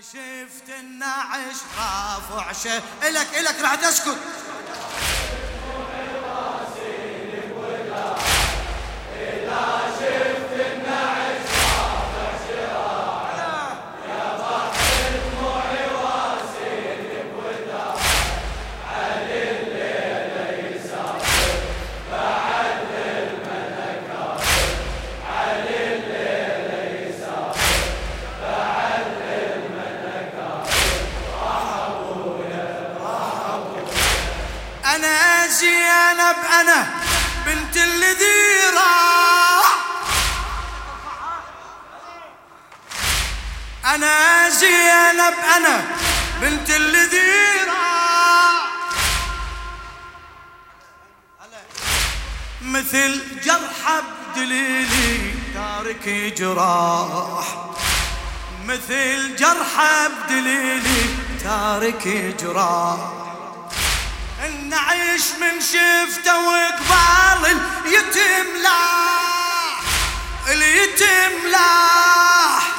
شفت النعش رافع شيء. إلك إلك راح تسكت. أنا زينب أنا بنت الذي مثل جرح بدليلي تارك جراح. مثل جرح بدليلي تارك جراح. النعيش من شفته وقبال اليتم لاح اليتم لاح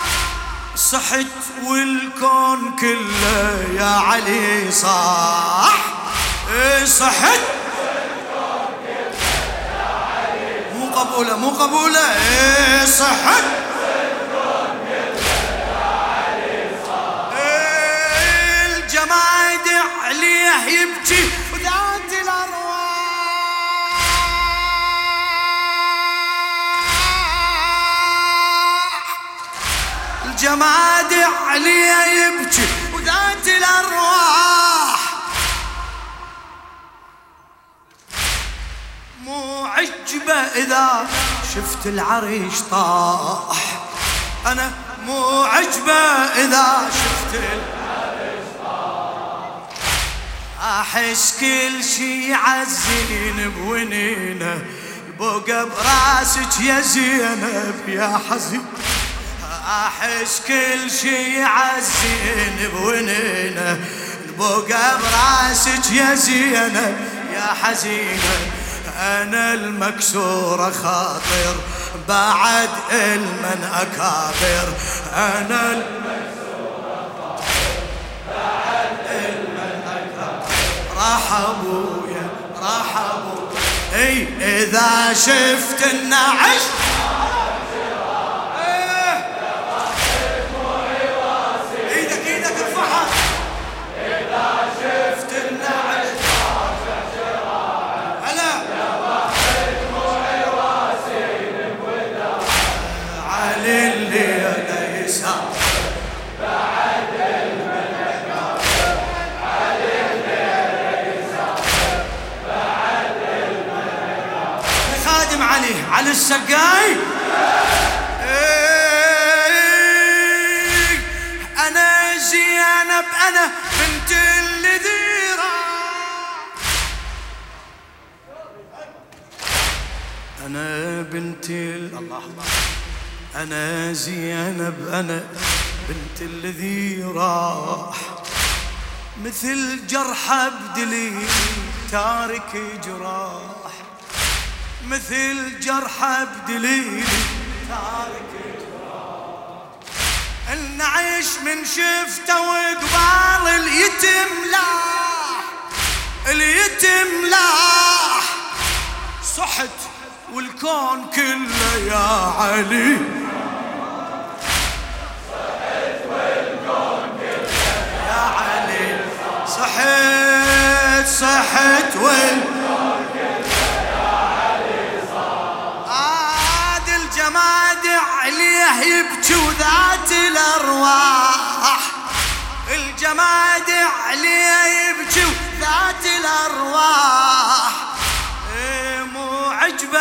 صحت والكون كله يا علي صاح. إيه صحت. مو قبولة مو قبولة. إيه صحت. إيه الجمايد عليه يبكي؟ الجماد عليه يبكي وذات الأرواح. مو عجبة إذا شفت العريش طاح. أنا مو عجبة إذا شفت العريش أحس كل شي عالزين بونينة البقى براسك يا زينب يا حزين. أحس كل شي عالزين بونينة البقى براسك يا زينب يا حزينة. أنا المكسورة خاطر بعد المن أكابر. أنا المكسورة بعد المن أكابر. راح أبويا راح أبويا. إي إذا شفت النعش. إيه، أنا زينب أنا بنت الذيرة أنا بنت ال- الله الله أنا زينب أنا بنت الذي راح مثل جرح بدلي تارك جراح مثل جرح بدليل تارك النعيش من شفته وقبال اليتم لاح. اليتم لاح. صحت والكون كله يا علي. يا علي صحت صحت والكون الأرواح. الجماد عليه يبكي وذات الأرواح. إيه مو عجبة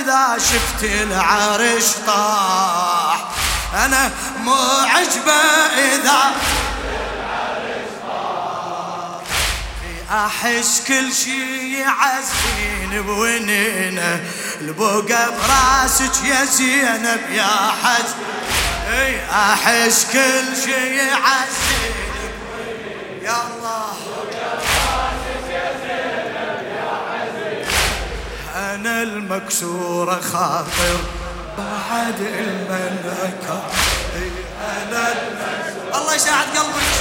إذا شفت العرش طاح. أنا مو عجبة إذا احس كل شي يعزين بونينة. البقى براسك يا زينب يا حز اي أحس كل شي يعزين يا الله. أنا المكسوره خاطر بعد الملكة. إي أنا المكسورة الله يساعد قلبك.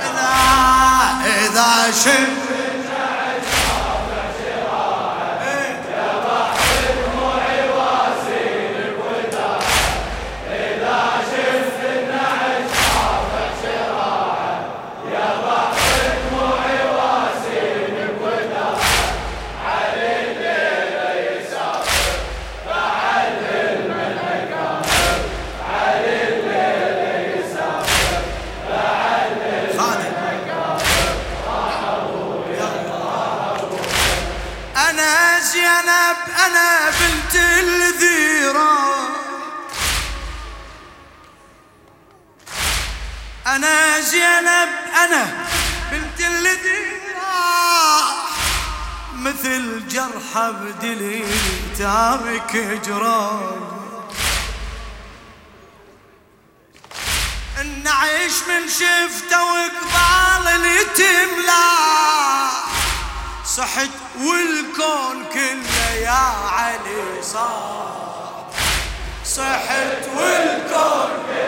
إذا إذا شفت أنا زينب أنا بنت الذيرة مثل جرحى بدلي تارك جرام. النعيش من شفته وقبال اليتم لا صحت والكون كله يا علي صار صحت والكون كله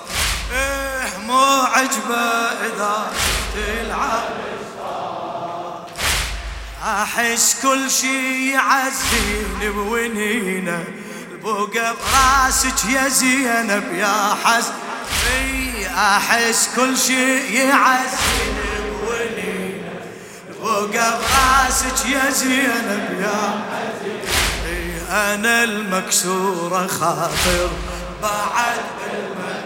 عجبة العرش طاح أحس كل شي يعزيني بونينه البوقه براسك يا زينب يا حس أحس كل شي يعزيني وقف راسك يا زينب يا أنا المكسوره خاطر بعد بالملكه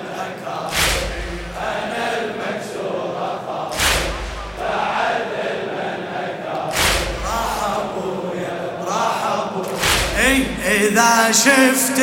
اي اذا شفت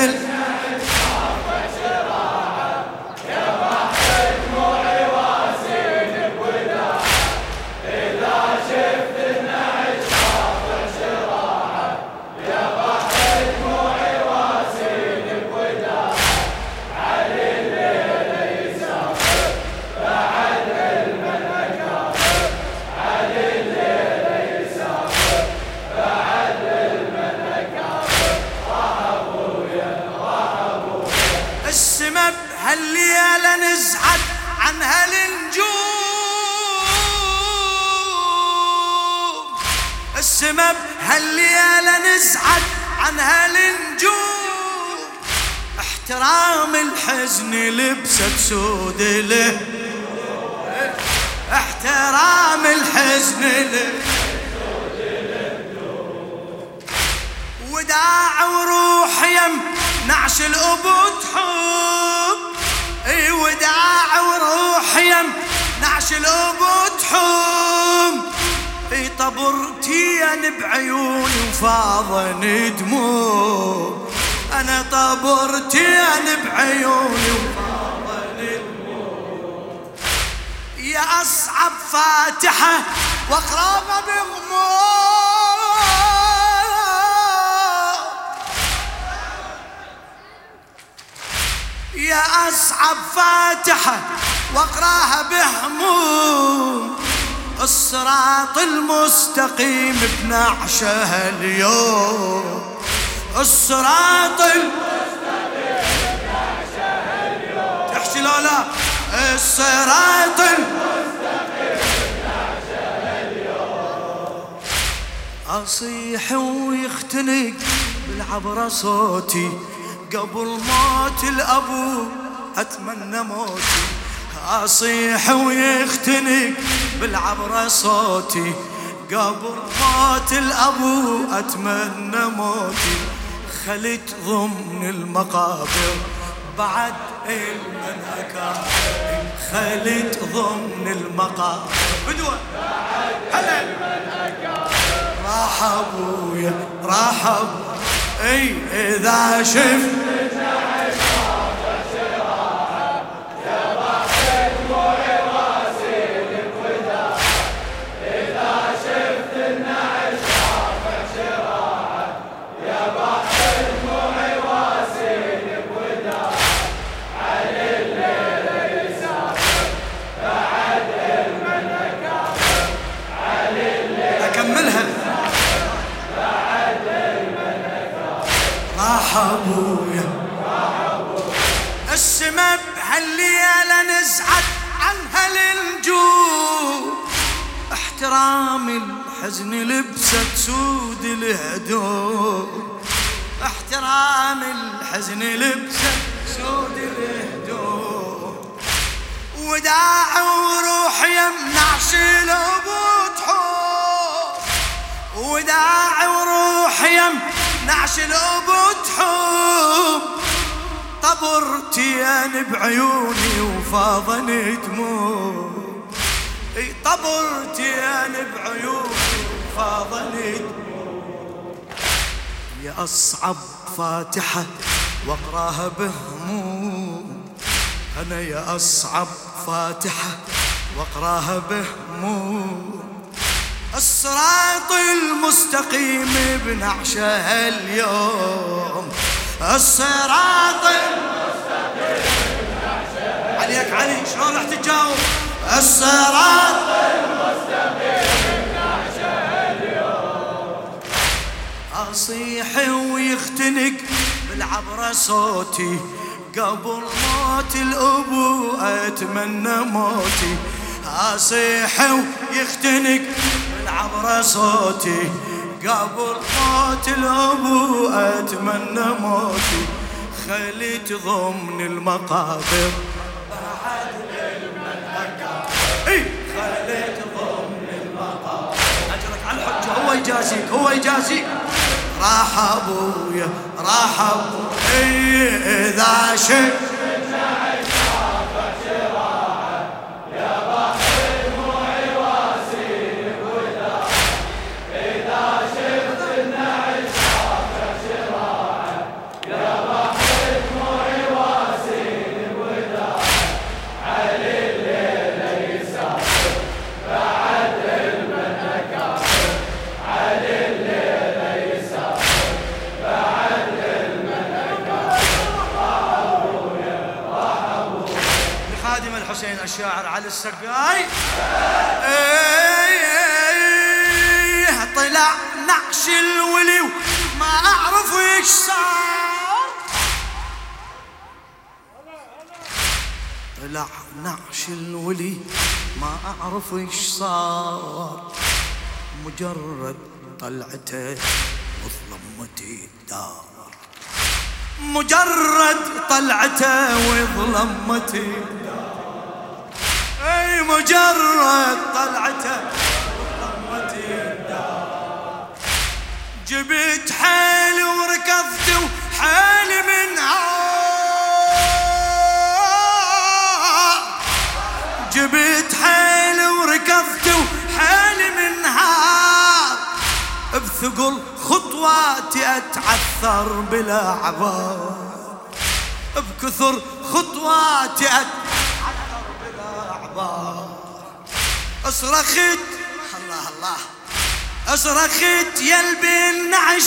طبرتين بعيوني وفاضن دموع. أنا طبرتين بعيوني وفاضن دموع. يا أصعب فاتحة واقربها بغموض يا أصعب فاتحة واقراها بهموم. الصراط المستقيم بنعشه اليوم الصراط المستقيم بنعشه اليوم لا لا الصراط المستقيم بنعشه اليوم أصيح ويختنق بالعبرة صوتي. قبل موت الأبو أتمنى موتي. أصيح ويختنق بالعبرة صوتي. قبل موت الأبو أتمنى موتي. خلت ضمن المقابر بعد المنهكة خلت ضمن المقابر. بدوة. هلا راح أبويا راح أبويا. إي إذا شفت احترام الحزن لبست سود الهدوم احترام الحزن لبست سود الهدوم وداع وروح يمنع شلوب تحوم وداع وروح يمنع شلوب تحوم طبرتين بعيوني وفاضن دموع إي طبرتين بعيوني دموع يا أصعب فاتحة واقراها بهموم. أنا يا أصعب فاتحة واقراها بهموم. الصراط المستقيم بنعشه اليوم. الصراط المستقيم عليك علي شلون راح تجاوب الصراط اصيح ويختنق بالعبرة صوتي. قبل موت الابو أتمنى موتي. أصيح ويختنق بالعبرة صوتي. قبل موت الابو أتمنى موتي. خليت ضمن المقابر. بعد الملكة إي خليت ضمن المقابر. أجرك على الحجة. هو يجازيك هو يجازيك. راح ابويا راح ابويا. إذا شئت اعرف إيش صار؟ مجرد طلعته وظلمتي الدار مجرد طلعته وظلمتي الدار أي مجرد طلعته ضمتي جبت حالي وركضت وحالي منها جبت بثقل خطواتي أتعثر بلا بكثر خطواتي أتعثر الاخبار اصرخت الله الله. اصرخت يا النعش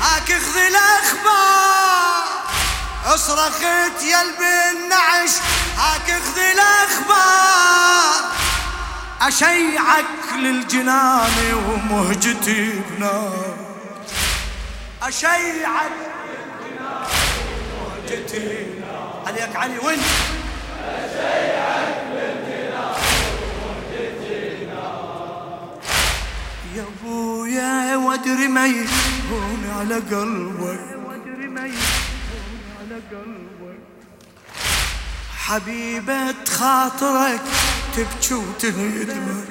هاك اخذ الأخبار. اصرخت يا النعش هاك اخذ الأخبار. أشيعك للجنان ومهجتي بنار أشيعك للجنان ومهجتي عليك علي وين؟ اشيعك يا أبويا وادري ما يهون على قلبك. حبيبة خاطرك تبكي وتندمك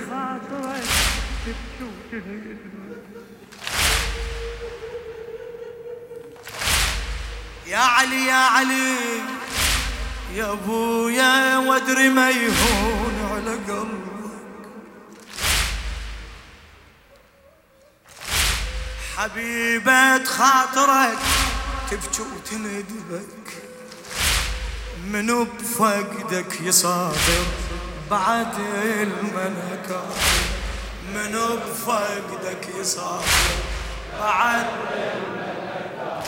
يا علي يا علي يا أبويا وادري ما يهون على قلبك. حبيبة خاطرك تبكي وتندبك منو بفقدك يصابر؟ بعد الملكة منو بفقدك يصابر بعد الملكة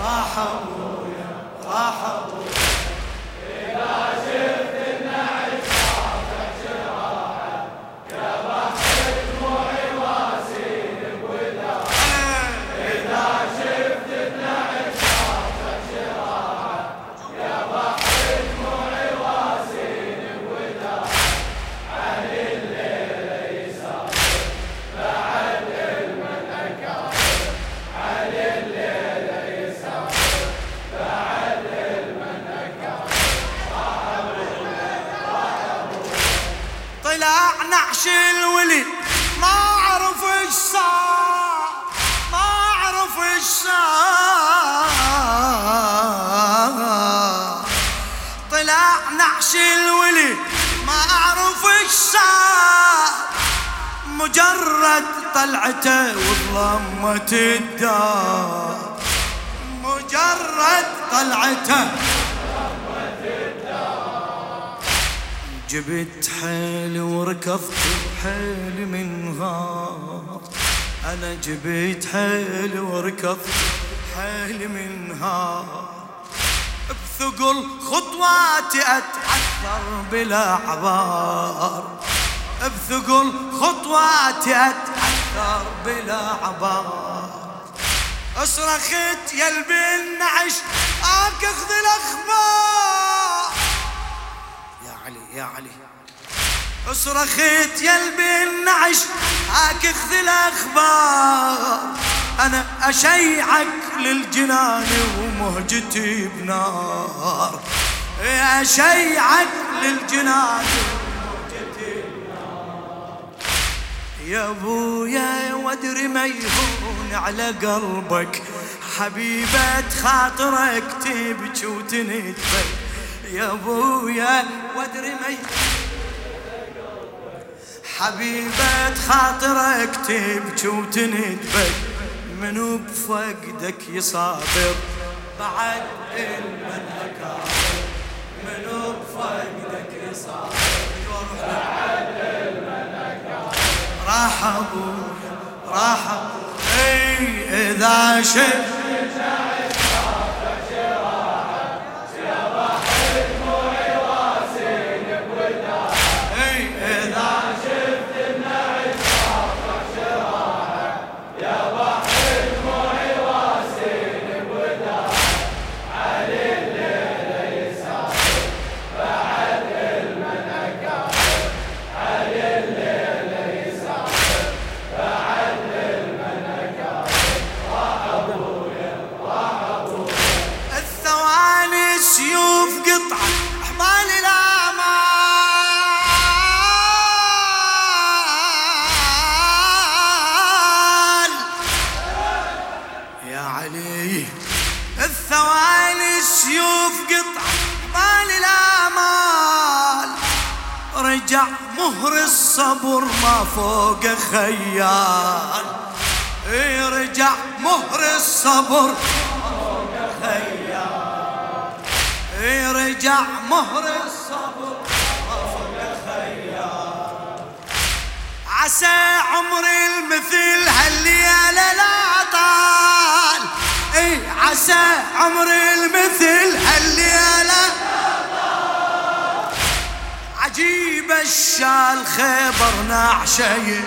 راح أبويا راح أبويا. جبت حيل وركضت بحيل من غار. أنا جبت حيل وركضت حيل من هار بثقل خطواتي أتعثر بلا عبار. بثقل خطواتي أتعثر بلا عبار. أصرخت يا البنعش ابك أخذ الأخبار. يا علي. اصرخت يا البنعش اخذ الأخبار. أنا أشيعك للجنان ومهجتي بنار. أشيعك للجنان يا أبويا وادري ما يهون على قلبك. حبيبة خاطرك تبكي وتندبك. يا أبويا وادري ما حبيبة خاطرك تبكي وتندبك. منو بفقدك يصابر؟ بعد المنهكار منو بفقدك يصابر؟ بعد راح أبويا راح اي إذا شفت مهر الصبر ما فوق خيال. رجع مهر الصبر فوق خيال. رجع مهر الصبر فوق عسى عمري المثل هالليالة لا طال. اي عسى عمري المثل هالليالة عجيب الشال خيبر نعشي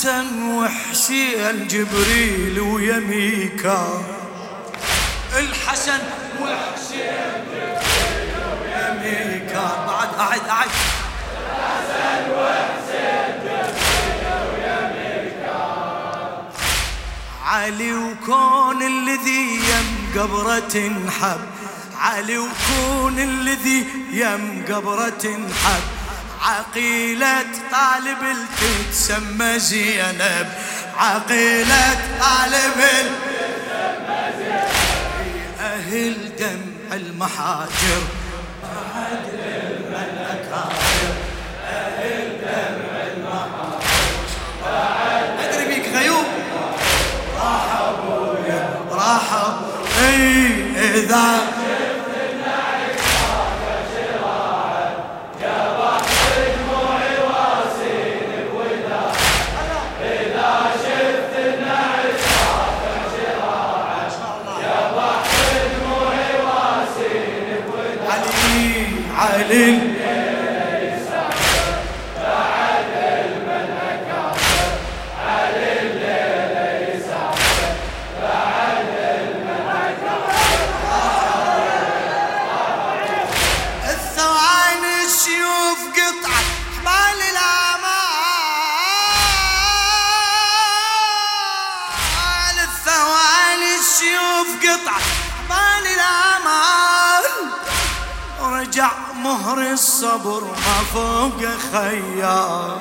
الحسن وحسين جبريل ويا ميكا. الحسن وحسين جبريل ويا ميكا. بعد أعد أعد الحسن وحسين جبريل ويا ميكا علي وكون الذي يم قبرة تنحب. علي وكون الذي يم قبرة تنحب. عقيلة طالب تتسمى زينب. عقيلة طالب أهل دمع المحاجر بعد الملكاجر أهل دمع المحاجر أدري بيك غيوب. راح أبويا راح أبويا إذا وانقطع بال الامال رجع مهر الصبر ما فوق خيال.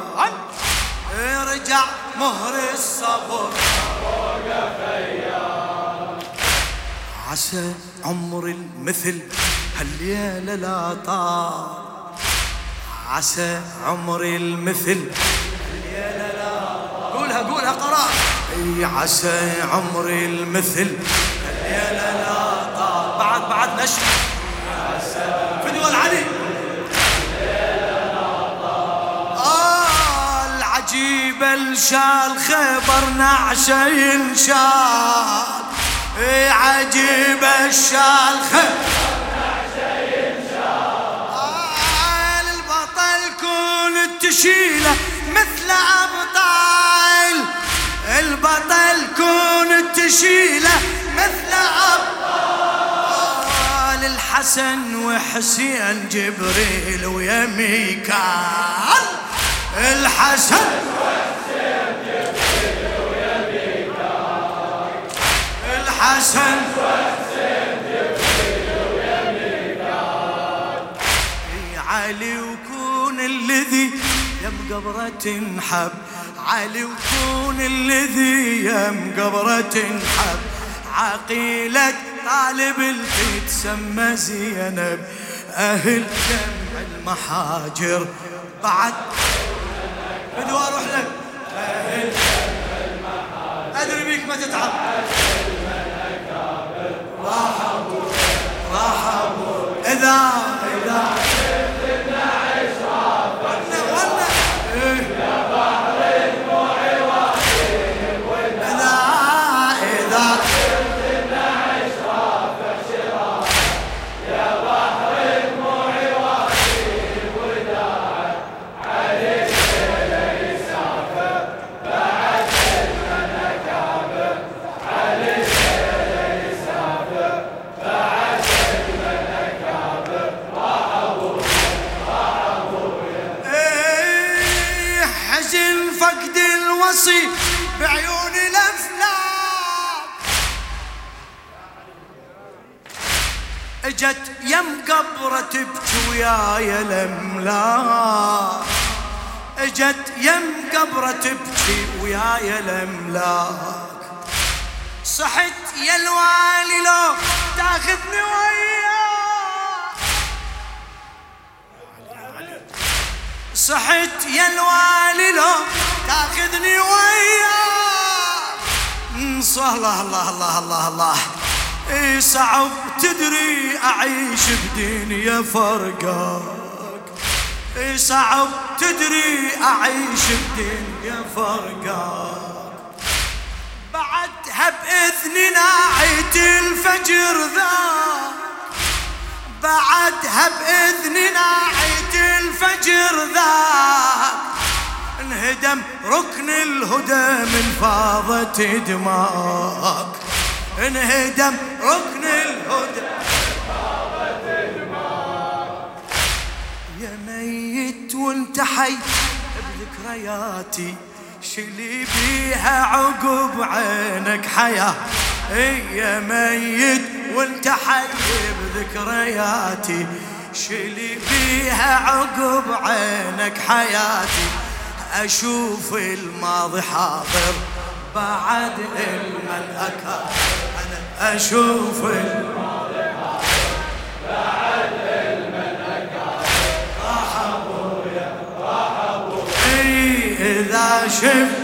رجع مهر الصبر ما فوق خيال. عسى عمر المثل هالليلة لا طار عسى عمر المثل هالليلة لا طار قولها قولها قرار عسى عمر المثل. هالليلة لا طار بعد بعد نشر. فدوى العلي آه العجيب الشال خبر نعشة ينشال اي عجيب الشال خبر تشيله مثل أبطال البطل كون تشيله مثل أبطال الحسن وحسين جبريل ويا ميكال الحسن ويا ميكال الحسن ويا ميكال علي وكون الذي يم قبرة تنحب علي وكون الذي يم قبرة تنحب. عقيلة طالب البيت سمى زينب. أهل جمع المحاجر بعد. بدو أروح لك. أهل جمع المحاجر أدري بيك ما تتعب. راح أبو راح أبو إذا إذا صحت يا الوالي لو تاخذني وياك الله الله الله الله الله. إي صعب تدري أعيش بدنيا فرقاك إي صعب تدري أعيش بدنيا فرقاك بعدها باذن ناعيت الفجر ذاك. بعدها باذن ناعيت الفجر ذاك. انهدم ركن الهدى من فاضت دماك انهدم ركن الهدى يا ميت وانت حي بذكرياتي شلي بيها عقب عينك حياة يا ميت وانت حي بذكرياتي شلي بيها عقب عينك حياتي؟ أشوف الماضي حاضر بعد الملأكة أنا أشوف الماضي حاضر بعد الملأكة راح أبويا راح أبويا إذا شفت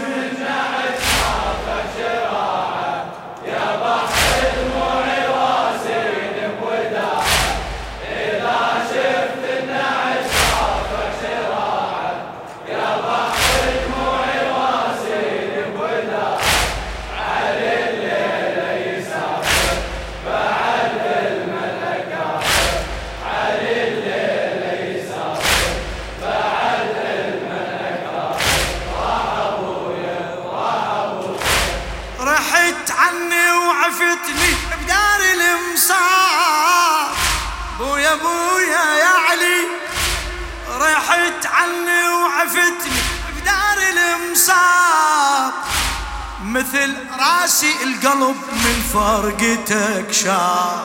مثل راسي القلب من فرقتك شاب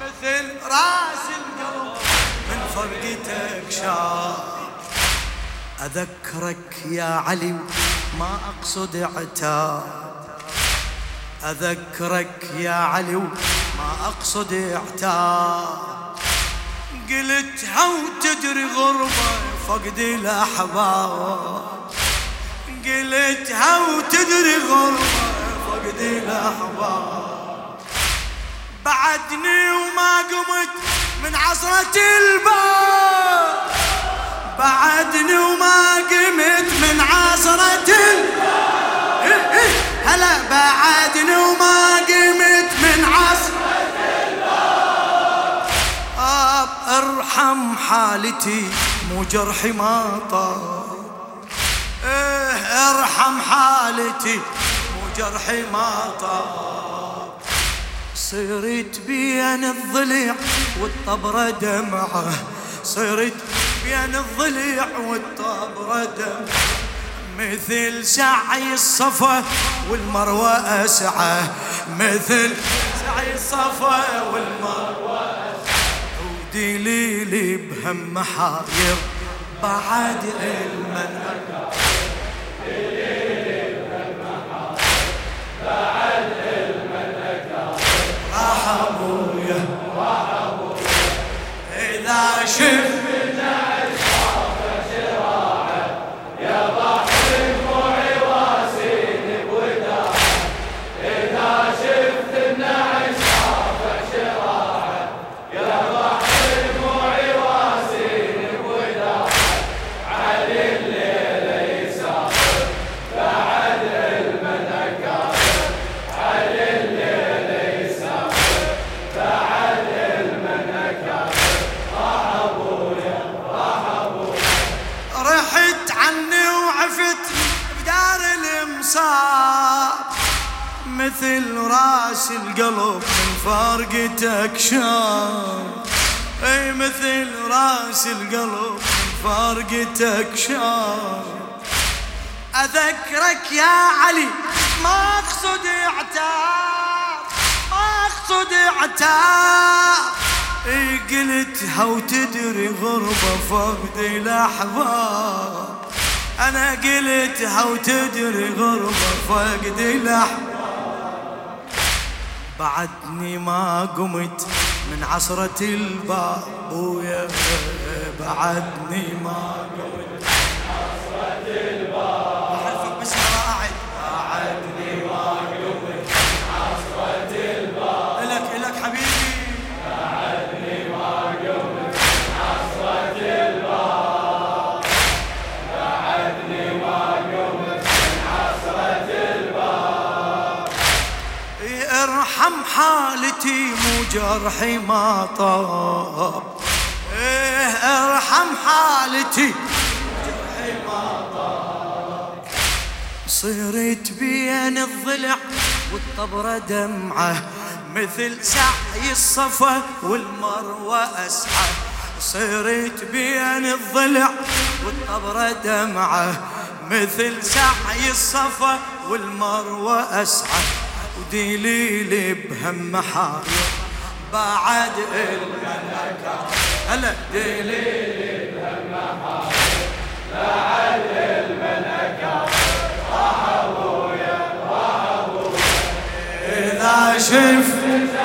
مثل راسي القلب من فرقتك شاب أذكرك يا علي ما أقصد عتاب أذكرك يا علي ما أقصد عتاب قلتها وتدري غربة فقد الأحباب قلتها وتدري غربة فقد الأحباب. بعدني وما قمت من عصرة الباب. بعدني وما قمت من عصرة الباب. هلا بعدني وما قمت من عصرة الباب. أرحم حالتي مو جرحي ما طاب. ارحم حالتي مو جرحي ما طاب. صرت بين الضلع والطبرة دمعة. صرت بين الضلع والطبرة دمعة. مثل سعي الصفا والمروة أسعى. مثل سعي الصفا والمروة أسعى. ودليلي بهم محاير بعد المنهج إذا يا علي ما أقصد إعتاب ما أقصد إعتاب. اي قلتها وتدري غربة فقد الأحباب أنا قلتها وتدري غربة فقد الأحباب بعدني ما قمت من عصرة الباب ويا بعدني ما قمت. حالتي مو جرحي ما طاب. إيه أرحم حالتي. جرحي ما طاب صرت بين الضلع والطبرة دمعة مثل سعي الصفا والمروة أسعى. صرت بين الضلع والطبرة دمعة مثل سعي الصفا والمروة أسعى. ودليلي بهم محاير بعد الملكة. هلا. دليلي بهم محاير بعد الملكة. ابويا إذا شفت